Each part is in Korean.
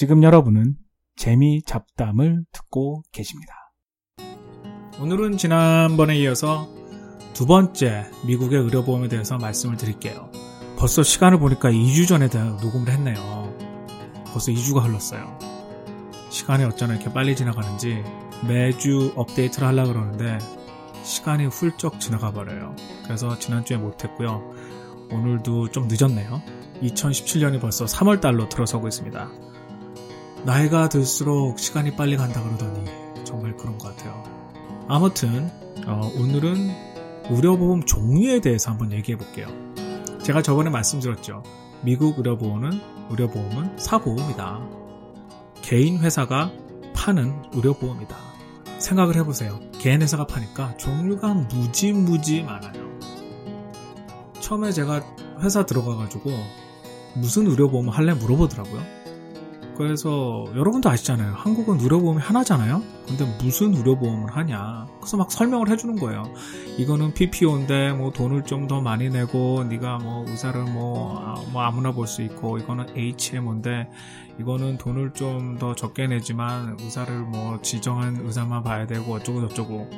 지금 여러분은 재미 잡담을 듣고 계십니다. 오늘은 지난번에 이어서 두 번째 미국의 의료보험에 대해서 말씀을 드릴게요. 벌써 시간을 보니까 2주 전에 녹음을 했네요. 벌써 2주가 흘렀어요. 시간이 어쩌나 이렇게 빨리 지나가는지 매주 업데이트를 하려고 그러는데 시간이 훌쩍 지나가 버려요. 그래서 지난주에 못했고요. 오늘도 좀 늦었네요. 2017년이 벌써 3월 달로 들어서고 있습니다. 나이가 들수록 시간이 빨리 간다 그러더니 정말 그런 것 같아요. 아무튼 어, 오늘은 의료보험 종류에 대해서 한번 얘기해 볼게요. 제가 저번에 말씀드렸죠. 미국 의료보험은 의료보험은 사보험이다. 개인 회사가 파는 의료보험이다. 생각을 해보세요. 개인 회사가 파니까 종류가 무지무지 많아요. 처음에 제가 회사 들어가가지고 무슨 의료보험 할래 물어보더라고요. 그래서 여러분도 아시잖아요. 한국은 의료보험이 하나잖아요. 근데 무슨 의료보험을 하냐. 그래서 막 설명을 해주는 거예요. 이거는 PPO인데 뭐 돈을 좀 더 많이 내고 네가 뭐 의사를 뭐, 아, 뭐 아무나 볼 수 있고 이거는 HMO인데 이거는 돈을 좀 더 적게 내지만 의사를 뭐 지정한 의사만 봐야 되고 어쩌고 저쩌고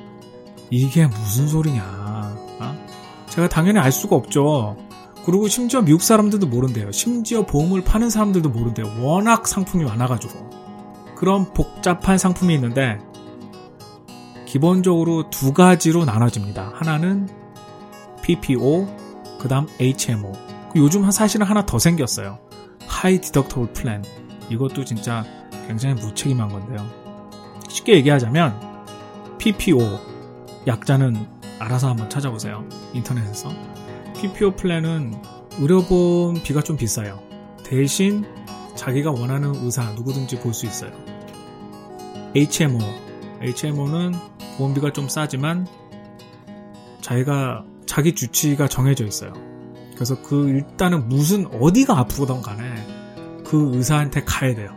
이게 무슨 소리냐. 어? 제가 당연히 알 수가 없죠. 그리고 심지어 미국 사람들도 모른대요. 심지어 보험을 파는 사람들도 모른대요. 워낙 상품이 많아가지고. 그런 복잡한 상품이 있는데, 기본적으로 두 가지로 나눠집니다. 하나는 PPO, 그 다음 HMO. 요즘 사실은 하나 더 생겼어요. high deductible plan. 이것도 진짜 굉장히 무책임한 건데요. 쉽게 얘기하자면, PPO, 약자는 알아서 한번 찾아보세요. 인터넷에서. PPO 플랜은 의료보험비가 좀 비싸요. 대신 자기가 원하는 의사 누구든지 볼 수 있어요. HMO. HMO는 보험비가 좀 싸지만 자기가 자기 주치가 정해져 있어요. 그래서 그 일단은 무슨 어디가 아프던 간에 그 의사한테 가야 돼요.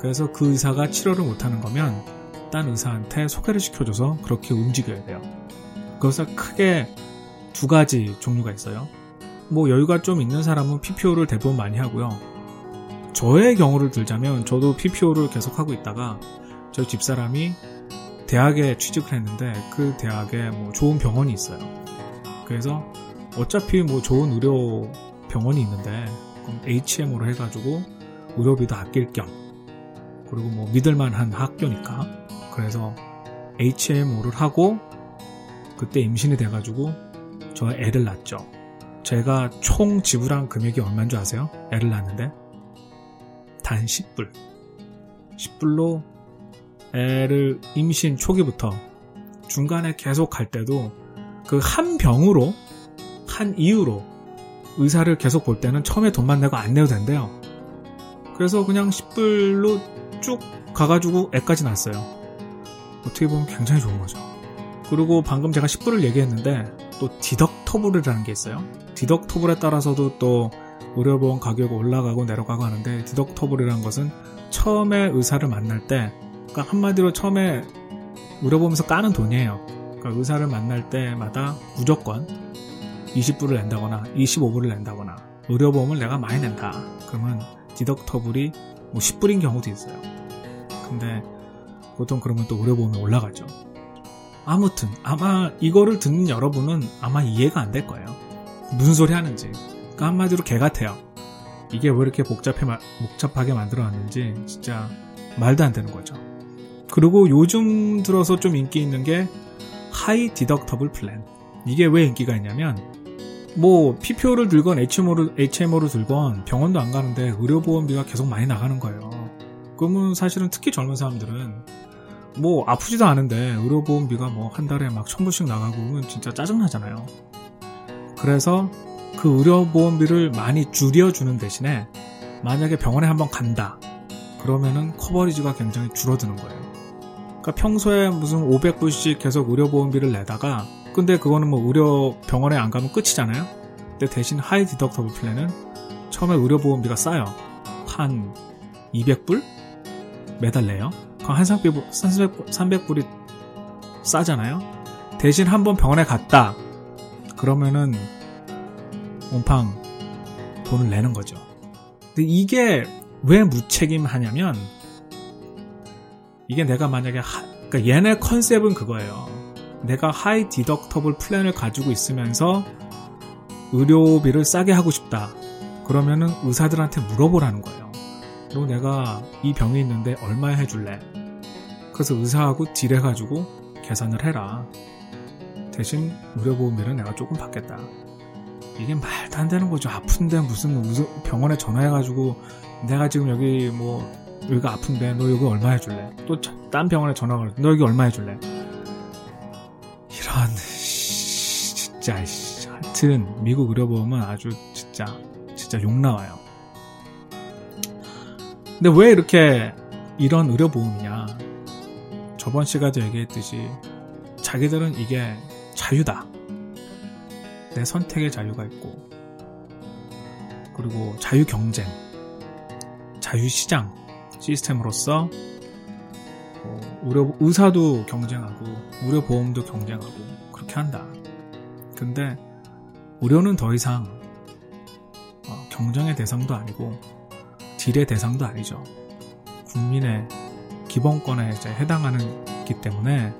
그래서 그 의사가 치료를 못하는 거면 딴 의사한테 소개를 시켜줘서 그렇게 움직여야 돼요. 그래서 크게 두 가지 종류가 있어요. 뭐 여유가 좀 있는 사람은 PPO를 대부분 많이 하고요. 저의 경우를 들자면 저도 PPO를 계속 하고 있다가 저희 집사람이 대학에 취직을 했는데 그 대학에 뭐 좋은 병원이 있어요. 그래서 어차피 뭐 좋은 의료 병원이 있는데 그럼 HMO로 해가지고 의료비도 아낄 겸 그리고 뭐 믿을만한 학교니까 그래서 HMO를 하고 그때 임신이 돼가지고 저 애를 낳죠. 제가 총 지불한 금액이 얼마인 줄 아세요? 애를 낳는데 단 10불. 10불로 애를 임신 초기부터 중간에 계속 갈 때도 그 한 병으로 한 이유로 의사를 계속 볼 때는 처음에 돈만 내고 안 내도 된대요. 그래서 그냥 10불로 쭉 가가지고 애까지 낳았어요. 어떻게 보면 굉장히 좋은 거죠. 그리고 방금 제가 10불을 얘기했는데 또 디덕 터블이라는 게 있어요. 디덕 터블에 따라서도 또 의료보험 가격이 올라가고 내려가고 하는데 디덕 터블이라는 것은 처음에 의사를 만날 때 그러니까 한마디로 처음에 의료보험에서 까는 돈이에요. 그러니까 의사를 만날 때마다 무조건 20불을 낸다거나 25불을 낸다거나 의료보험을 내가 많이 낸다. 그러면 디덕 터블이 뭐 10불인 경우도 있어요. 근데 보통 그러면 또 의료보험이 올라가죠. 아무튼 아마 이거를 듣는 여러분은 아마 이해가 안 될 거예요. 무슨 소리 하는지. 그러니까 한마디로 개 같아요. 이게 왜 이렇게 복잡해, 복잡하게 만들어놨는지 진짜 말도 안 되는 거죠. 그리고 요즘 들어서 좀 인기 있는 게 high deductible plan. 이게 왜 인기가 있냐면 뭐 PPO를 들건 HMO를 HMO를 들건 병원도 안 가는데 의료보험비가 계속 많이 나가는 거예요. 그러면 사실은 특히 젊은 사람들은 뭐 아프지도 않은데 의료보험비가 뭐 한 달에 막 천불씩 나가고 진짜 짜증나잖아요. 그래서 그 의료보험비를 많이 줄여주는 대신에 만약에 병원에 한번 간다. 그러면은 coverage가 굉장히 줄어드는 거예요. 그러니까 평소에 무슨 500불씩 계속 의료보험비를 내다가 근데 그거는 뭐 의료 병원에 안 가면 끝이잖아요. 근데 대신 high deductible plan은 처음에 의료보험비가 싸요. 한 200불 매달 내요. 한 300, 300불이 싸잖아요. 대신 한 번 병원에 갔다. 그러면은 옴팡 돈을 내는 거죠. 근데 이게 왜 무책임하냐면 이게 내가 만약에 하, 그러니까 얘네 컨셉은 그거예요. 내가 high deductible plan을 가지고 있으면서 의료비를 싸게 하고 싶다. 그러면은 의사들한테 물어보라는 거예요. 너 내가 이 병이 있는데 얼마에 해줄래? 그래서 의사하고 딜해가지고 계산을 해라. 대신 의료보험비는 내가 조금 받겠다. 이게 말도 안 되는 거죠. 아픈데 무슨 병원에 전화해가지고 내가 지금 여기 뭐 여기가 아픈데 너 여기 얼마 해줄래? 또 딴 병원에 전화가 너 여기 얼마 해줄래? 이런 진짜 하여튼 미국 의료보험은 아주 진짜 진짜 욕 나와요. 근데 왜 이렇게 이런 의료보험이냐? 저번 시간에 얘기했듯이 자기들은 이게 자유다. 내 선택의 자유가 있고, 그리고 자유 경쟁, 자유 시장 시스템으로서 어, 의료 의사도 경쟁하고 의료 보험도 경쟁하고 그렇게 한다. 근데 의료는 더 이상 어, 경쟁의 대상도 아니고 딜의 대상도 아니죠. 국민의 기본권에 이제 해당하는 기 때문에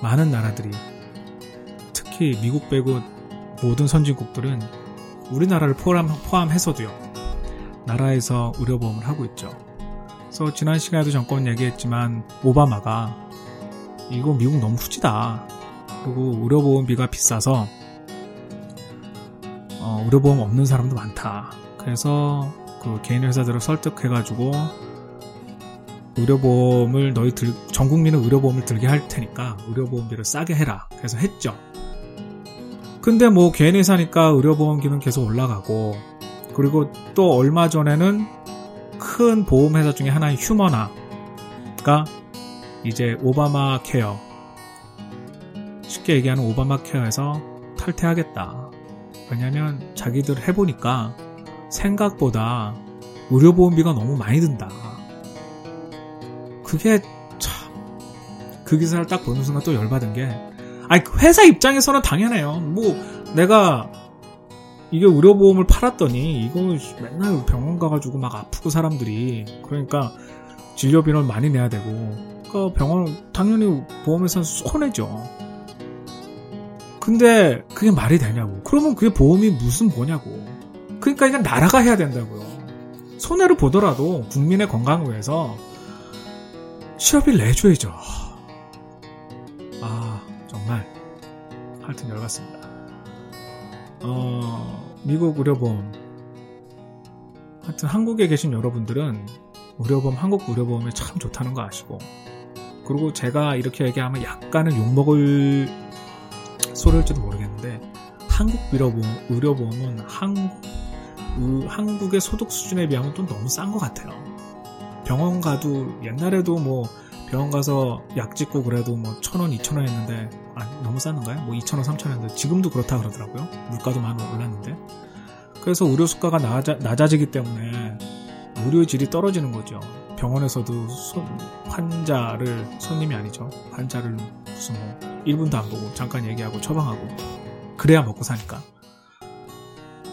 많은 나라들이 특히 미국 빼고 모든 선진국들은 우리나라를 포함, 포함해서도요. 나라에서 의료보험을 하고 있죠. 그래서 지난 시간에도 정권 얘기했지만 오바마가 이거 미국 너무 후지다. 그리고 의료보험비가 비싸서 어, 의료보험 없는 사람도 많다. 그래서 그 개인 회사들을 설득해가지고 의료보험을 너희 들, 전 국민은 의료보험을 들게 할 테니까 의료보험비를 싸게 해라. 그래서 했죠. 근데 뭐 개인 회사니까 의료보험기는 계속 올라가고 그리고 또 얼마 전에는 큰 보험회사 중에 하나인 휴머나가 이제 오바마 케어 쉽게 얘기하는 오바마 케어에서 탈퇴하겠다. 왜냐면 자기들 해보니까 생각보다 의료보험비가 너무 많이 든다. 그게 참 그 기사를 딱 보는 순간 또 열받은 게 아니 그 회사 입장에서는 당연해요. 뭐 내가 이게 의료보험을 팔았더니 이거 맨날 병원 가가지고 막 아프고 사람들이 그러니까 진료비를 많이 내야 되고 그러니까 병원 당연히 보험회사는 손해죠. 근데 그게 말이 되냐고. 그러면 그게 보험이 무슨 뭐냐고. 그러니까 이건 나라가 해야 된다고요. 손해를 보더라도 국민의 건강을 위해서 취업비를 내줘야죠. 하여튼 열받습니다. 어, 미국 의료보험. 하여튼 한국에 계신 여러분들은 의료보험, 한국 의료보험이 참 좋다는 거 아시고. 그리고 제가 이렇게 얘기하면 약간은 욕먹을 소리일지도 모르겠는데, 한국 의료보험, 의료보험은 한국, 의, 한국의 소득 수준에 비하면 또 너무 싼 것 같아요. 병원 가도 옛날에도 뭐 병원 가서 약 찍고 그래도 뭐 천 원, 이천 원 했는데 아 너무 쌌는가요? 뭐 이천 원, 삼천 원인데 지금도 그렇다 그러더라고요. 물가도 많이 올랐는데 그래서 의료 수가가 낮아, 낮아지기 때문에 의료 질이 떨어지는 거죠. 병원에서도 손, 환자를 손님이 아니죠. 환자를 무슨 뭐 1분도 안 보고 잠깐 얘기하고 처방하고 그래야 먹고 사니까.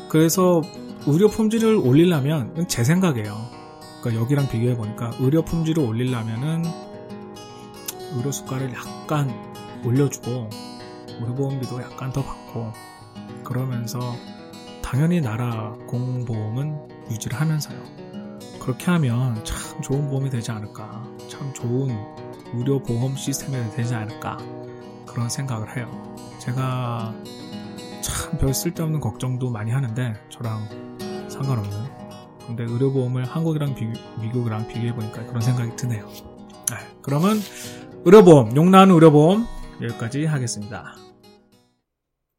그래서 의료 품질을 올리려면 제 생각이에요. 그러니까 여기랑 비교해 보니까 의료 품질을 올리려면은 의료 수가를 약간 올려주고 의료보험비도 약간 더 받고 그러면서 당연히 나라 공보험은 유지를 하면서요. 그렇게 하면 참 좋은 보험이 되지 않을까. 참 좋은 의료보험 시스템이 되지 않을까. 그런 생각을 해요. 제가 참 별 쓸데없는 걱정도 많이 하는데 저랑 상관없는. 근데 의료보험을 한국이랑 비, 미국이랑 비교해보니까 그런 생각이 드네요. 네, 그러면 의료보험, 용나는 의료보험 여기까지 하겠습니다.